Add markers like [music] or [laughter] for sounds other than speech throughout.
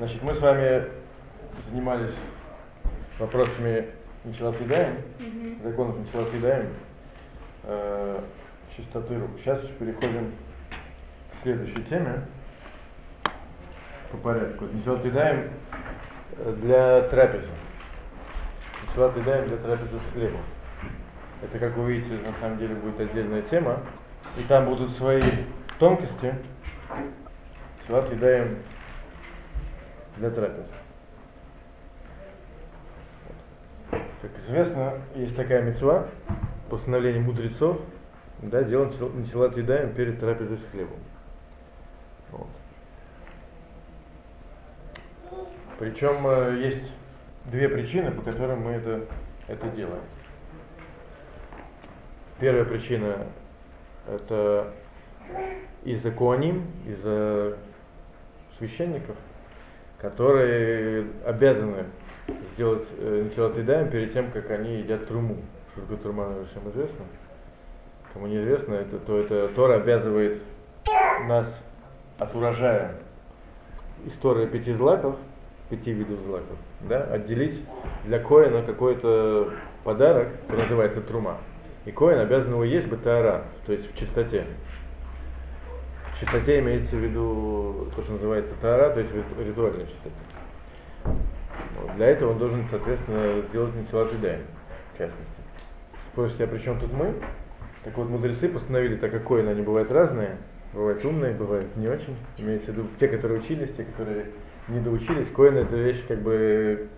Значит, мы с вами занимались вопросами Ничалат Едаем, Мгм. законов Ничалат Едаем, э, чистоты рук. Сейчас переходим к следующей теме по порядку. Ничалат Едаем э, для трапезы. Ничалат Едаем для трапезы с хлебом. Это, как вы видите, на самом деле будет отдельная тема. И там будут свои тонкости. Ничалат Едаем для трапезы. Как известно, есть такая мецва, постановление мудрецов, да, делать ничалат едаем перед трапезой с хлебом. Вот. Причем э, есть две причины, по которым мы это, это делаем. Первая причина это из-за куаним, из-за священников, которые обязаны сделать э, начало едаем перед тем, как они едят труму. Что такое трума, наверное, всем известно. Кому неизвестно, это, то это Тора обязывает нас от урожая из Торы пяти злаков, пяти видов злаков, да, отделить для Коина какой-то подарок, который называется трума. И Коин обязан его есть бетара, то есть в чистоте. Чистоте имеется в виду то, что называется тара, то есть риту- ритуальная чистота. Для этого он должен, соответственно, сделать нецелат едаем, в частности. Спросите, а при чем тут мы? Так вот, мудрецы постановили, так как коины, они бывают разные, бывают умные, бывают не очень. Имеется в виду те, которые учились, те, которые не доучились. Коин это вещь как бы,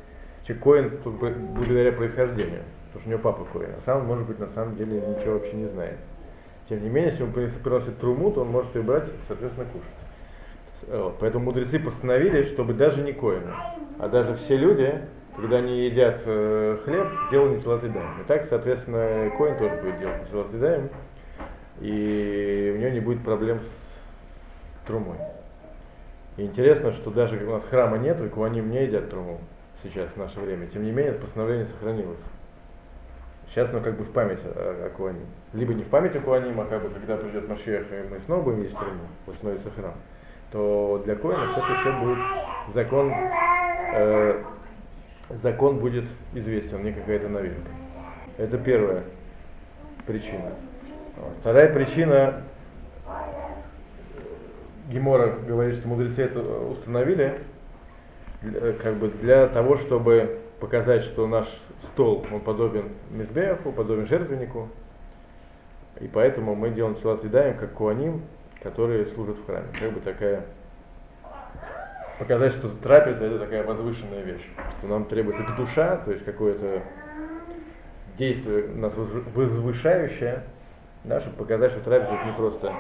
человек коин благодаря происхождению, потому что у него папа коин, а сам, может быть, на самом деле ничего вообще не знает. Тем не менее, если он приносит, труму, то он может ее брать, соответственно, кушать. Вот. Поэтому мудрецы постановили, чтобы даже не коины, а даже все люди, когда они едят э, хлеб, делали нецелат едаем. И так, соответственно, коин тоже будет делать нецелат едаем, и у него не будет проблем с трумой. И интересно, что даже как у нас храма нет, и куаним не едят труму сейчас, в наше время. Тем не менее, это постановление сохранилось. Сейчас оно как бы в память о, о Куаним. Либо не в память о Куаним, а как бы когда придет Машех, и мы снова будем есть труму, восстановится храм, то для Коинов это все будет закон, э, закон будет известен, не какая-то новинка. Это первая причина. Вторая причина, Гемора говорит, что мудрецы это установили, для- как бы для того, чтобы показать, что наш стол, он подобен Мизбеаху, подобен жертвеннику, и поэтому мы делаем салат едаем, как куаним, которые служат в храме. Как бы такая показать, что трапеза это такая возвышенная вещь, что нам требуется душа, то есть какое-то действие нас возв- возвышающее, да, чтобы показать, что трапеза это не просто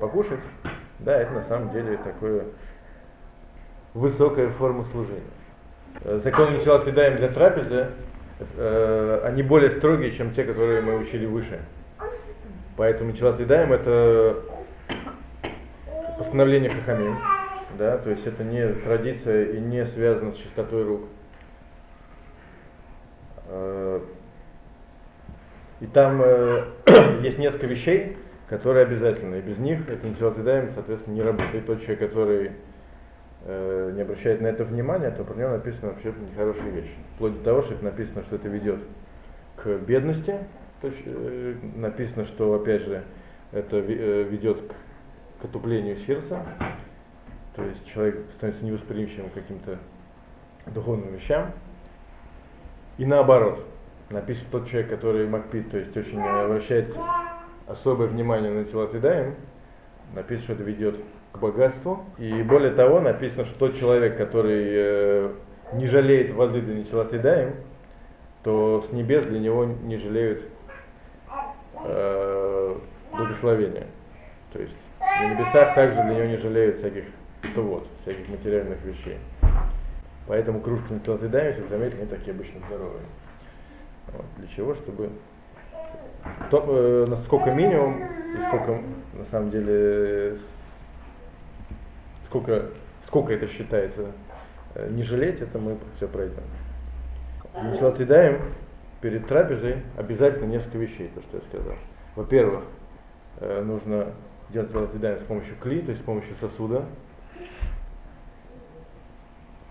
покушать, да, это на самом деле такое высокая форма служения. Э, Законы начала едаем для трапезы, они более строгие, чем те, которые мы учили выше. Поэтому едаем это постановление Хахамим, да, то есть это не традиция и не связано с чистотой рук. Э, И там э, [coughs] есть несколько вещей, которые обязательны, и без них это ничего съедаем, соответственно, не работает. Тот человек, который э, не обращает на это внимания, то про него написано вообще нехорошие вещи. Вплоть до того, что это написано, что это ведет к бедности, то есть, э, написано, что, опять же, это э, ведет к, к отуплению сердца, то есть человек становится невосприимчивым к каким-то духовным вещам. И наоборот, написано тот человек, который макпит, то есть очень обращает особое внимание на тела Тедаем, написано, что это ведет к богатству. И более того, написано, что тот человек, который э, не жалеет воды для тела Тедаем, то с небес для него не жалеют э, благословения. То есть на небесах также для него не жалеют всяких то вот, всяких материальных вещей. Поэтому кружки на Тедаем, если заметили, они такие обычно здоровые. Вот. Для чего? Чтобы то, э, насколько минимум и сколько на самом деле сколько, сколько это считается э, не жалеть, это мы все пройдем. Мисалат едаем перед трапезой обязательно несколько вещей, то, что я сказал. Во-первых, э, нужно делать едаем с помощью кли, то есть с помощью сосуда.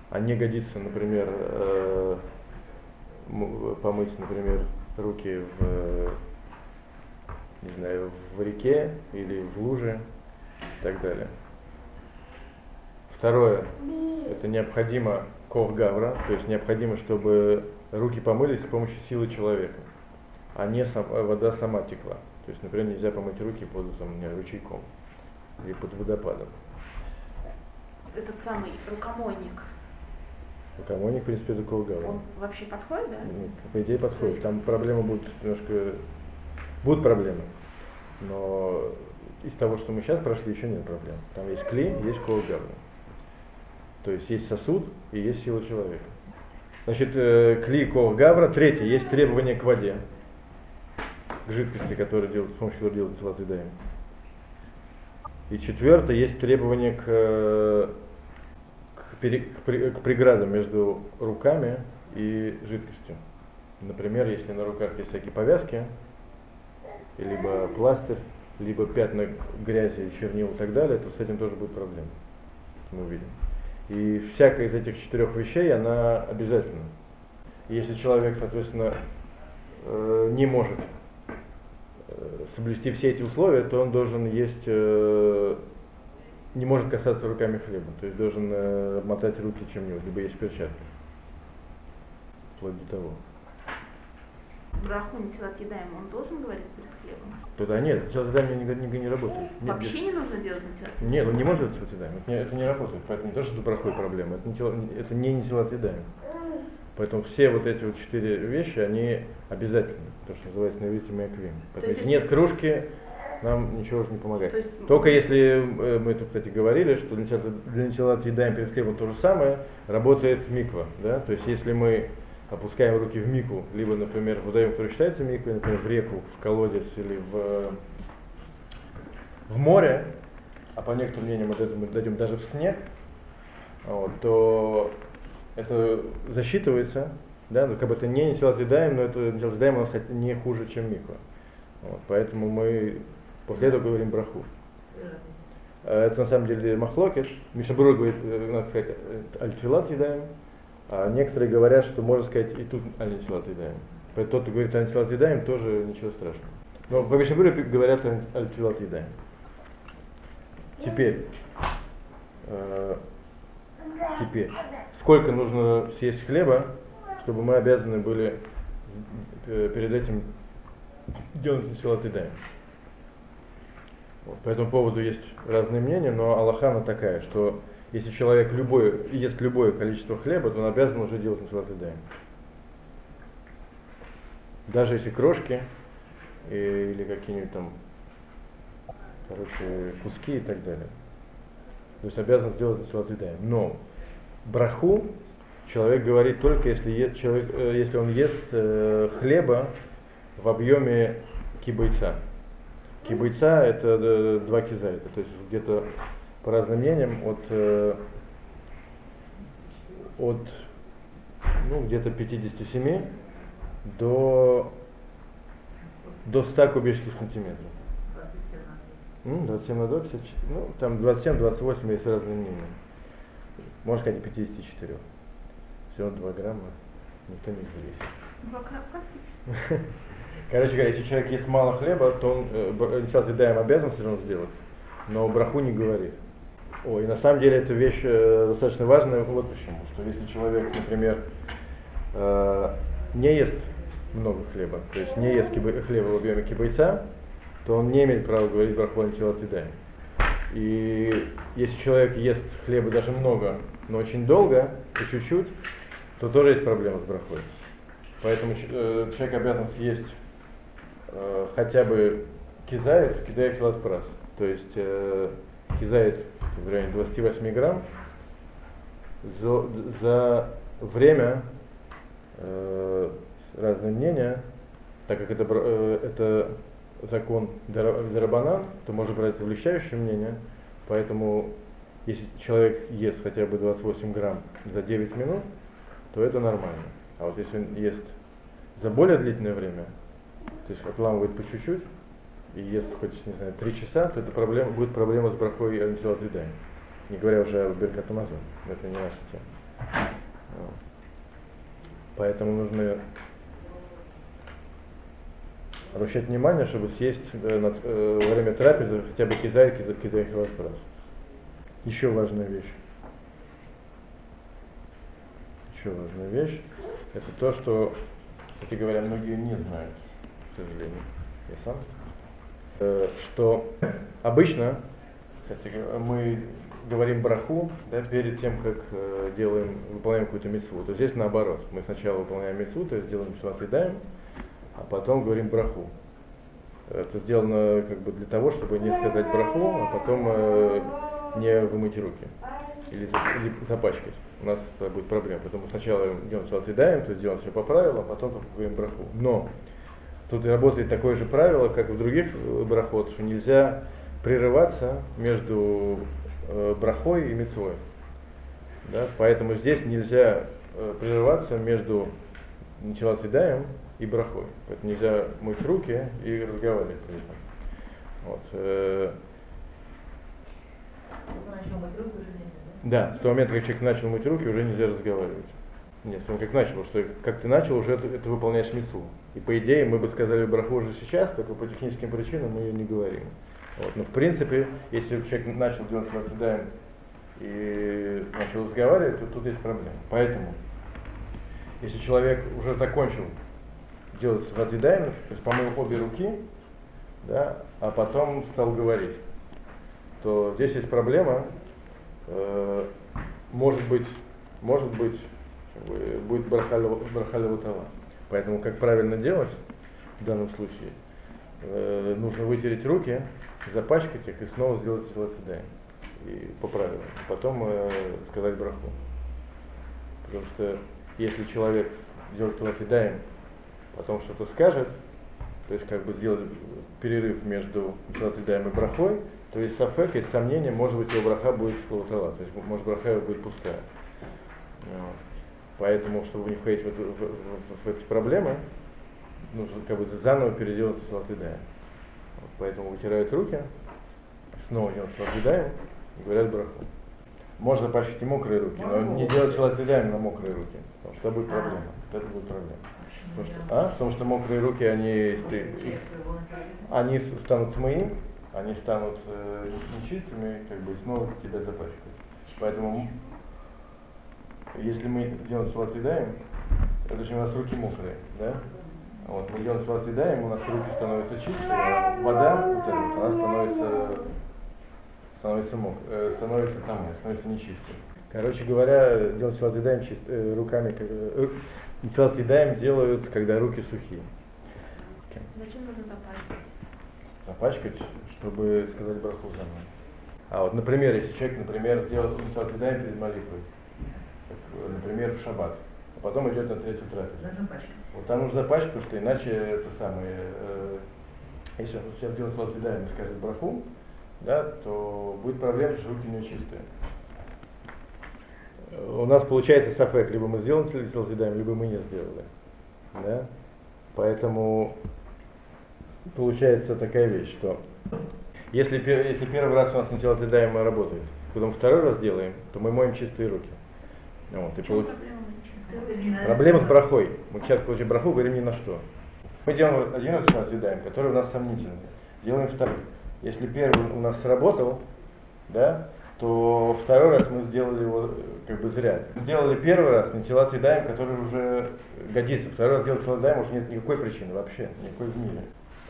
а не годится, например, э, помыть, например, руки в, не знаю, в реке или в луже и так далее. Второе, это необходимо кох гавра, то есть необходимо, чтобы руки помылись с помощью силы человека, а не сам, а вода сама текла. То есть, например, нельзя помыть руки под там, не, ручейком или под водопадом. Этот самый рукомойник. Рукомойник, в принципе, это кох гавра. Он вообще подходит, да? По идее подходит. Там проблема будет немножко... Будут проблемы. Но из того, что мы сейчас прошли, еще нет проблем. Там есть клей, есть кох гавра. То есть есть сосуд и есть сила человека. Значит, э, кли кол гавра. Третье, есть требования к воде, к жидкости, которая делают, с помощью которой делают золотые дайм. И четвертое, есть требования к, к, пере, к, при, к преградам между руками и жидкостью. Например, если на руках есть всякие повязки, либо пластырь, либо пятна грязи, чернил и так далее, то с этим тоже будет проблема. Мы увидим. И всякая из этих четырех вещей, она обязательна. Если человек, соответственно, э, не может э, соблюсти все эти условия, то он должен есть, э, не может касаться руками хлеба, то есть должен мотать руки чем-нибудь, либо есть перчатки. Вплоть до того. Браху не едаем, он должен говорить перед хлебом? Тогда нет, силатидаем не, не, не работает. Нет, Вообще не нужно делать на силатидаем? Нет, он не может силатидаем, это не, это не работает. Поэтому не то, что с брахой проблема, это не, это не, силатидаем. Поэтому все вот эти вот четыре вещи, они обязательны, то, что называется на иврите мэквим. Поэтому если нет кружки, нам ничего уже не помогает. есть, Только если, э, мы тут, кстати, говорили, что для начала едаем перед хлебом то же самое, работает миква. Да? То есть если мы опускаем руки в мику, либо, например, водоем, который считается миквой, например, в реку, в колодец или в, в море, а по некоторым мнениям вот это мы дойдем даже в снег, вот, то это засчитывается, да, ну, как бы это не несилатвидаем, но это несилатвидаем у нас не хуже, чем миква. Вот, поэтому мы после этого говорим браху. А это на самом деле махлокет. Мишабрур говорит, э, надо сказать, э, альтфилат едаем, а некоторые говорят, что можно сказать и тут антисилат едаем. Тот, кто говорит антисилат едаем, тоже ничего страшного. Но в Абишнабуре говорят антисилат едаем. Теперь, э, теперь, сколько нужно съесть хлеба, чтобы мы обязаны были э, перед этим делать антисилат едаем. Вот, по этому поводу есть разные мнения, но Аллахана такая, что если человек любой, ест любое количество хлеба, то он обязан уже делать насват дайм. Даже если крошки или какие-нибудь там, короче, куски и так далее. То есть обязан сделать насват дайм. Но браху человек говорит только если, е, человек, э, если он ест э, хлеба в объеме кибайца. Кибайца это э, два кизайта, то есть где-то по разным мнениям, от, э, от ну, где-то 57 до, до 100 кубических сантиметров. 27 на 2, 54, ну, там 27-28 есть разные мнения. Можно сказать, 54. Всего 2 грамма, никто не взвесит. [laughs] Короче говоря, если человек ест мало хлеба, то он, э, сейчас едаем обязан все равно сделать, но браху не говорит. Ой, на самом деле эта вещь э, достаточно важная, вот почему, что если человек, например, э, не ест много хлеба, то есть не ест киба, хлеба в объеме кибайца, то он не имеет права говорить браху антилатидаем. И если человек ест хлеба даже много, но очень долго, и чуть-чуть, то тоже есть проблема с брахой. Поэтому э, человек обязан съесть э, хотя бы кизаев, кидая килат прас. То есть э, кизает в районе 28 грамм. За, за время э, разные мнения, так как это, э, это закон Дарабанан, то можно брать облегчающее мнение, поэтому если человек ест хотя бы 28 грамм за 9 минут, то это нормально. А вот если он ест за более длительное время, то есть отламывает по чуть-чуть, и ест хоть, не знаю, 3 часа, то это проблема, будет проблема с брахой антилатвидаем. Не говоря уже о Беркат Амазон, это не наша тема. Поэтому нужно обращать внимание, чтобы съесть э, э, во время трапезы хотя бы кизай, кизай хвастбрас. Еще важная вещь. Еще важная вещь. Это то, что, кстати говоря, многие не знают, к сожалению. Я сам. Э, что обычно, мы говорим браху да, перед тем, как э, делаем, выполняем какую-то мецву. То здесь наоборот. Мы сначала выполняем мецву, то есть делаем мецву отъедаем, а потом говорим браху. Это сделано как бы для того, чтобы не сказать браху, а потом э, не вымыть руки или, или запачкать. У нас будет проблема. Поэтому сначала делаем все отъедаем, то есть делаем все по правилам, а потом говорим браху. Но тут работает такое же правило, как и в других э, брахот, что нельзя прерываться между э, брахой и мецвой. Да? Поэтому здесь нельзя э, прерываться между начала съедаем и брахой. Поэтому нельзя мыть руки и разговаривать при этом. Вот. Да, с того момента, как человек начал мыть руки, уже нельзя разговаривать. Нет, с как начал, что как ты начал, уже это, это выполняешь мецу. И по идее мы бы сказали браху уже сейчас, только по техническим причинам мы ее не говорим. Вот. Но в принципе, если человек начал делать Латидаем и начал разговаривать, то тут есть проблема. Поэтому, если человек уже закончил делать Латидаем, то есть помыл обе руки, да, а потом стал говорить, то здесь есть проблема, э, может быть, может быть, будет брахалева тала. Поэтому как правильно делать в данном случае? Э, нужно вытереть руки, запачкать их и снова сделать золотидайн. И по правилам. Потом э, сказать браху. Потому что если человек делает золотидайн, потом что-то скажет, то есть как бы сделать перерыв между золотидаем и брахой, то есть сафек, есть сомнение, может быть его браха будет лотала, то есть может браха его будет пустая. Вот. Поэтому, чтобы не входить в, эту, в, в, в эти проблемы, нужно как бы заново переделать салатыдаем. Вот, поэтому вытирают руки, снова делают салатыдаем и говорят браху. Можно почти мокрые руки, но не делать салатыдаем на мокрые руки, потому что это будет проблема. Это будет проблема. Потому что, а? потому что мокрые руки, они, их, они станут моим, они станут э, нечистыми, как бы снова тебя запачкают. Поэтому если мы делаем салат едаем, это же у нас руки мокрые, да? Вот, мы делаем салат едаем, у нас руки становятся чистые, а вода, вот эта вот, она становится, становится, мок, э, становится там, становится нечистой. Короче говоря, делать салат едаем чист, э, руками, э, салат едаем делают, когда руки сухие. Зачем нужно запачкать? Запачкать, чтобы сказать браху заново. А вот, например, если человек, например, сделал салат едаем перед молитвой, например, в шаббат, а потом идет на третью трапезу. Вот там нужно запачкать, потому что иначе это самое, э, если он сейчас делает салат и скажет браху, да, то будет проблема, что руки не чистые. У нас получается сафек, либо мы сделали салат либо мы не сделали. Да? Поэтому получается такая вещь, что если, если первый раз у нас сначала съедаем работает, потом второй раз делаем, то мы моем чистые руки. Вот, и получ... Проблема с брахой. Мы сейчас получим браху, говорим ни на что. Мы делаем один раз съедаем, который у нас сомнительный. Делаем второй. Если первый у нас сработал, да, то второй раз мы сделали его как бы зря. Сделали первый раз на тела съедаем, который уже годится. Второй раз сделать съедаем уже нет никакой причины вообще, никакой в мире.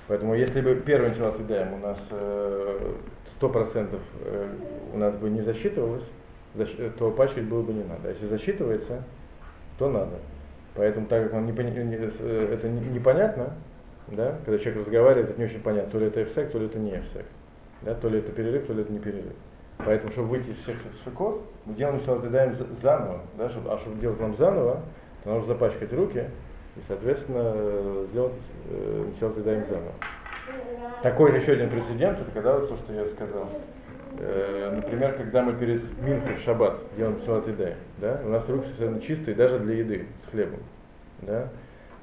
Поэтому если бы первый начала съедаем у нас э, сто процентов э, у нас бы не засчитывалось, то пачкать было бы не надо. А если засчитывается, то надо. Поэтому, так как он не, э, это непонятно, да, когда человек разговаривает, это не очень понятно, то ли это эфсек, то ли это не эфсек. Да, то ли это перерыв, то ли это не перерыв. Поэтому, чтобы выйти из всех шикот, мы делаем даем заново. Да, чтобы, а чтобы делать нам заново, то нужно запачкать руки и, соответственно, сделать, э, даем заново. Такой еще один прецедент, это когда вот то, что я сказал. Э, например, когда мы перед Минхой в шаббат делаем салат еды, да, у нас руки совершенно чистые даже для еды с хлебом. Да,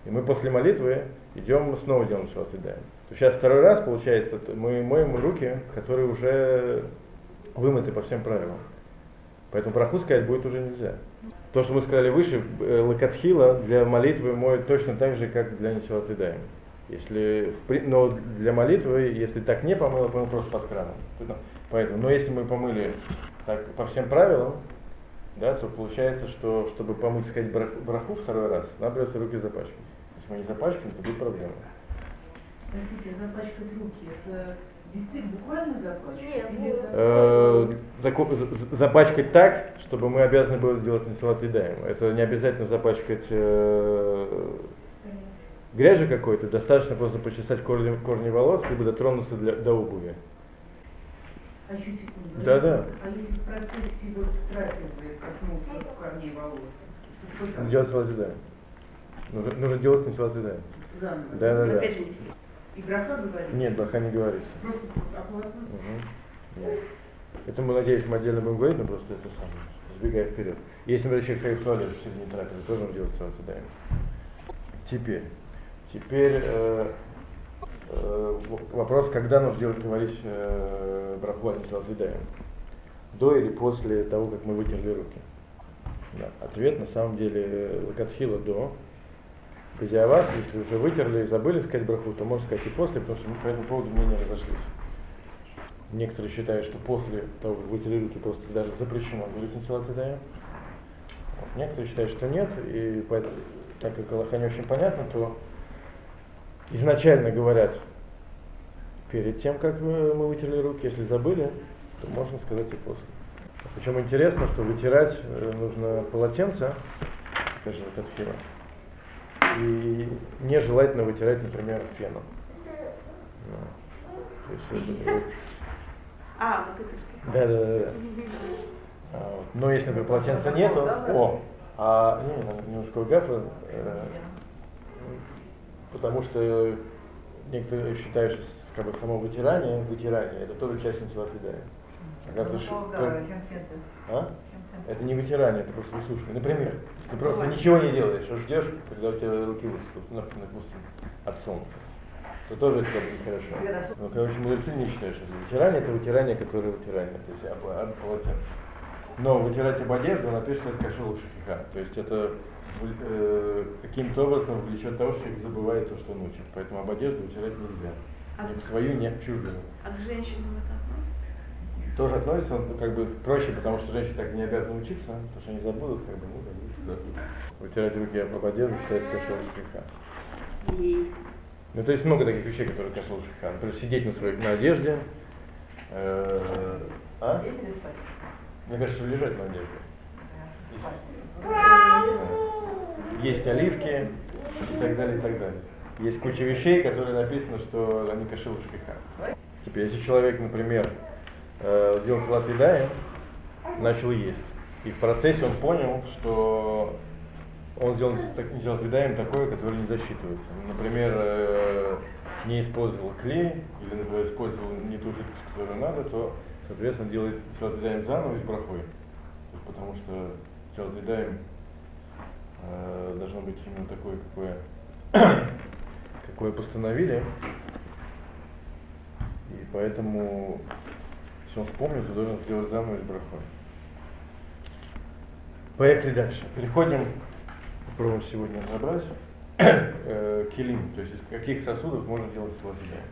и мы после молитвы идем снова делаем салат еды. Сейчас второй раз, получается, мы моем руки, которые уже вымыты по всем правилам. Поэтому браху сказать будет уже нельзя. То, что мы сказали выше, э, лакатхила для молитвы моет точно так же, как для несилатыдаем. Если, но для молитвы, если так не помыло, помыл просто под краном. Поэтому, но если мы помыли так по всем правилам, да, то получается, что чтобы помыть, сказать, браху второй раз, нам придется руки запачкать. Если мы не запачкаем, то будет проблема. Простите, запачкать руки, это действительно буквально запачкать? Э, запачкать так, чтобы мы обязаны были делать не салаты даем. Это не обязательно запачкать э, грязью какой-то, достаточно просто почесать корни, корни волос, либо дотронуться для, до обуви. А еще секунду. Да, да. А если в процессе вот трапезы коснулся корней волос? Делать салаты даем. Нужно, нужно делать не салаты даем. Заново. Да, да, да. Опять же не все. И браха говорится? Нет, браха не говорится. Просто ополоснуть? Угу. Нет. Это мы, надеюсь, мы отдельно будем говорить, но просто это самое, сбегая вперед. Если, например, человек стоит в туалет в середине трапезы, тоже нужно делать салаты даем. Теперь. Теперь э, э, вопрос, когда нужно делать, говорить э, браху от До или после того, как мы вытерли руки? Да. Ответ на самом деле лакатхила до. Казиават, если уже вытерли и забыли сказать браху, то можно сказать и после, потому что мы по этому поводу мнения разошлись. Некоторые считают, что после того, как вытерли руки, просто даже запрещено говорить на даем. Вот. Некоторые считают, что нет, и поэтому, так как Аллаха не очень понятно, то изначально говорят перед тем, как мы вытерли руки, если забыли, то можно сказать и после. Причем интересно, что вытирать э, нужно полотенце, скажем, как фира, и нежелательно вытирать, например, феном. То есть. А, вот это? Да, да, да. да. А. Но если, например, полотенца нету, о, а не, немножко гафа, э, потому что некоторые считают, что как бы само вытирание, вытирание, это тоже часть антибактериальной. Когда ты, а? Это не вытирание, это просто высушивание. Например, ты просто ничего не делаешь, а ждешь, когда у тебя руки высохнут, ну, допустим, от солнца, то тоже это нехорошо. Но, короче, мудрецы не считают, что это вытирание, это вытирание, которое вытирание, то есть об, об полотенце. Но вытирать об одежду напишет, что это кашел шахиха. То есть это э, каким-то образом влечет того, что человек забывает то, что он учит. Поэтому об одежду вытирать нельзя. А ни к свою, ни к чужую. А к женщинам это относится? Тоже относится, ну, как бы проще, потому что женщины так не обязаны учиться, потому что они забудут, как бы, ну, забудут. Вытирать руки об одежду считается кашел шахиха. И... Ну, то есть много таких вещей, которые кашел шахиха. Например, сидеть на своей на одежде. Э, а? Мне кажется, лежать на одежде. Есть оливки и так далее, и так далее. Есть куча вещей, которые написано, что они шпиха. Теперь, если человек, например, э, сделал салат едаем, начал есть, и в процессе он понял, что он сделал, сделал едаем такое, которое не засчитывается. Например, э, не использовал клей, или, например, использовал не ту жидкость, которую надо, то соответственно, делает Силатидаем заново с брахой, потому что Силатидаем э, должно быть именно такое, какое, [coughs] какое постановили. И поэтому, если он вспомнит, то должен сделать заново с брахой. Поехали дальше. Переходим, попробуем сегодня разобрать [coughs] э, килим, то есть из каких сосудов можно делать силатидаем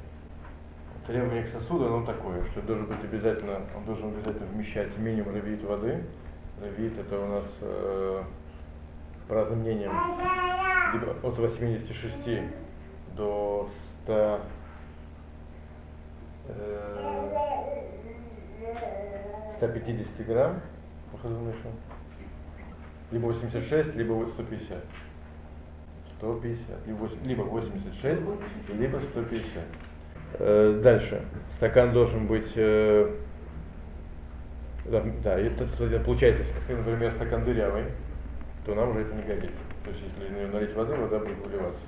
требование к сосуду, оно такое, что должен быть обязательно, он должен обязательно вмещать минимум ревит воды. Ревит это у нас э, по разным мнениям либо от 86 до 100 э, 150 грамм по либо 86, либо 150. 150, либо 86, либо 150. Э, дальше. Стакан должен быть, э, да, это получается, например, стакан дырявый, то нам уже это не годится. То есть, если налить воды, вода будет выливаться.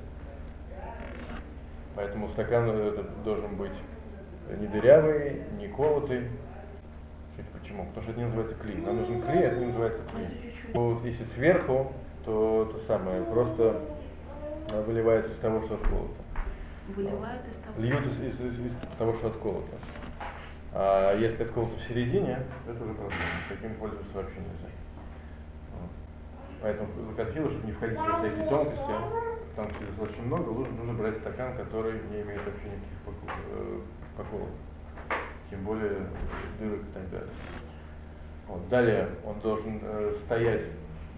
Поэтому стакан должен быть не дырявый, не колотый. Почему? Потому что это не называется клей. Нам нужен клей, а это не называется клей. Вот если сверху, то то самое, просто выливается из того, что отколото выливают из того, Льют из, из, из, из того, что отколото. А если отколото в середине, это уже проблема. Таким пользоваться вообще нельзя. Поэтому в локотхилу, чтобы не входить во всякие тонкости, тонкостей достаточно много, нужно, нужно брать стакан, который не имеет вообще никаких э, поколов. Тем более дырок и так далее. Вот. Далее он должен э, стоять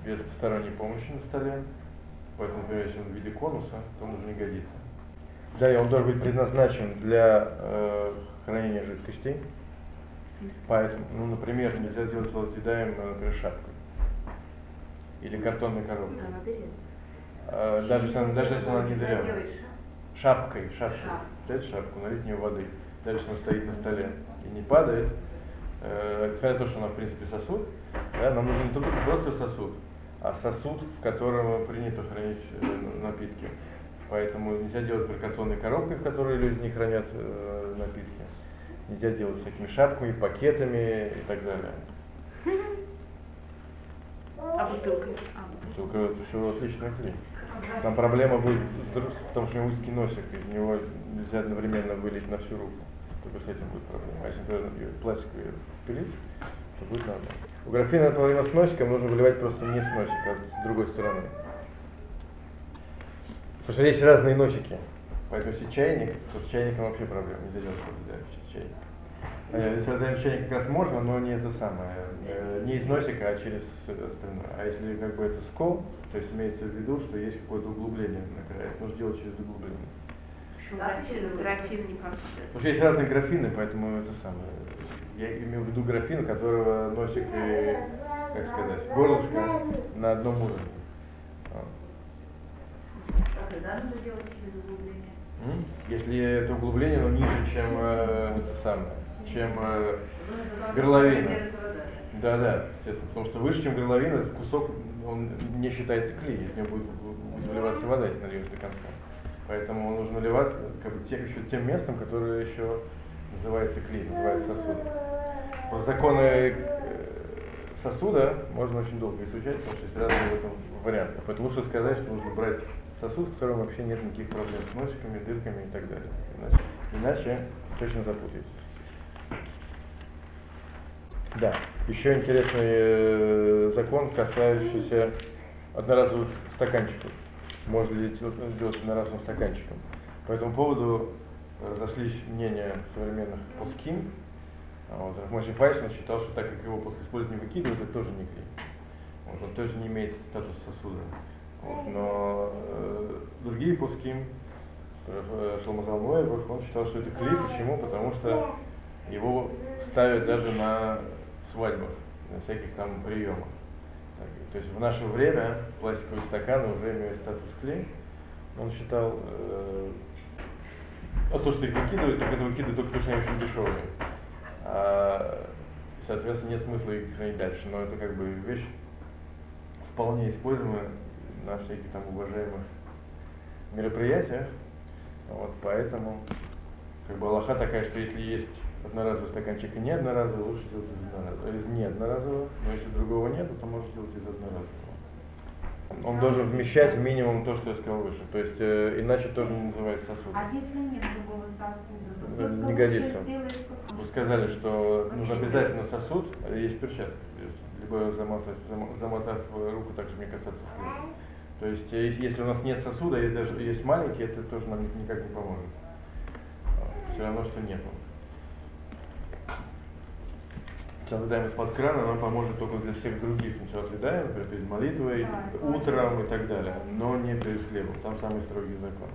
без посторонней помощи на столе. Поэтому, например, если он в виде конуса, то он уже не годится. Далее он должен быть предназначен для э, хранения жидкостей. Поэтому, ну, например, нельзя сделать солодовидаем, например, шапкой. Или картонной коробкой. Она дырявая. А, даже, если она, даже если она не дырявая. Шапкой, шапкой. Взять шапку, налить в нее воды. Если она стоит на столе и не падает, э, несмотря на то, что она в принципе сосуд, да, нам нужен не только просто сосуд, а сосуд, в котором принято хранить э, напитки. Поэтому нельзя делать прикартонной коробкой, в которой люди не хранят э, напитки. Нельзя делать всякими шапками, пакетами и так далее. [laughs] А? А, бутылкой. Только это все отличная клей. Там проблема будет в том, что узкий носик, из него нельзя одновременно вылить на всю руку. Только с этим будет проблема. А если, например, её пластиковую пилить, то будет нормально. У графина этого вина с носиком нужно выливать просто не с носика, а с другой стороны. Потому что есть разные носики. Поэтому если чайник, то с чайником вообще проблема. Нельзя делать солодовидаем через чайник. Э, Если солодовидаем чайник как раз можно, но не это самое. э, Не из носика, а через остальное. А если как бы это скол, то есть имеется в виду, что есть какое-то углубление на крае, это нужно делать через углубление. Почему графин? Графин не как Потому что есть разные графины, поэтому это самое. Я имею в виду графин, у которого носик и, как сказать, горлышко на одном уровне. М? Если это углубление, оно ниже, чем э, это самое, чем э, Горловина. Да, да, естественно. Потому что выше, чем горловина, этот кусок, он не считается клей, в него будет, будет выливаться вода, если нальешь до конца. Поэтому он нужно наливать как бы, тем, еще тем местом, которое еще называется клей, называется сосуд. Вот законы э, сосуда можно очень долго изучать, потому что есть разные в этом варианты. Поэтому лучше сказать, что нужно брать сосуд, в котором вообще нет никаких проблем с носиками, дырками и так далее. Иначе, иначе точно запутаетесь. Да, еще интересный э, закон, касающийся одноразовых стаканчиков. Можно ли делать одноразовым стаканчиком. По этому поводу разошлись мнения современных пускин. А Вот, Рахмон Файшин считал, что так как его после использования выкидывают, это тоже не клей. Вот, он тоже не имеет статус сосуда. Вот, но э, другие пуским, Шалмазал Ноевых, он считал, что это клей. Почему? Потому что его ставят даже на свадьбах, на всяких там приемах. Так, то есть в наше время пластиковые стаканы уже имеют статус клей. Он считал, э, а то, что их выкидывают, так это выкидывают только потому, что они очень дешевые. А, соответственно, нет смысла их хранить дальше. Но это как бы вещь вполне используемая на всяких там уважаемых мероприятиях. Вот, поэтому как бы Аллаха такая, что если есть одноразовый стаканчик и не одноразовый, лучше делать из одноразового, из не одноразового, но если другого нет, то можно делать из одноразового. Он должен вмещать минимум то, что я сказал выше. То есть э, иначе тоже не называется сосудом. А если нет другого сосуда? то Э, не годится. Вы сказали, что нужно обязательно сосуд, а есть перчатка. Либо замотав э, руку, также мне касаться. То есть э, если если у нас нет сосуда, есть даже есть маленький, это тоже нам никак не поможет. Все равно, что нету. Отъедаем из-под крана нам поможет только для всех других. Ничего отъедаем, например, перед молитвой, Да, утром и так далее, но не перед хлебом. Там самый строгий закон.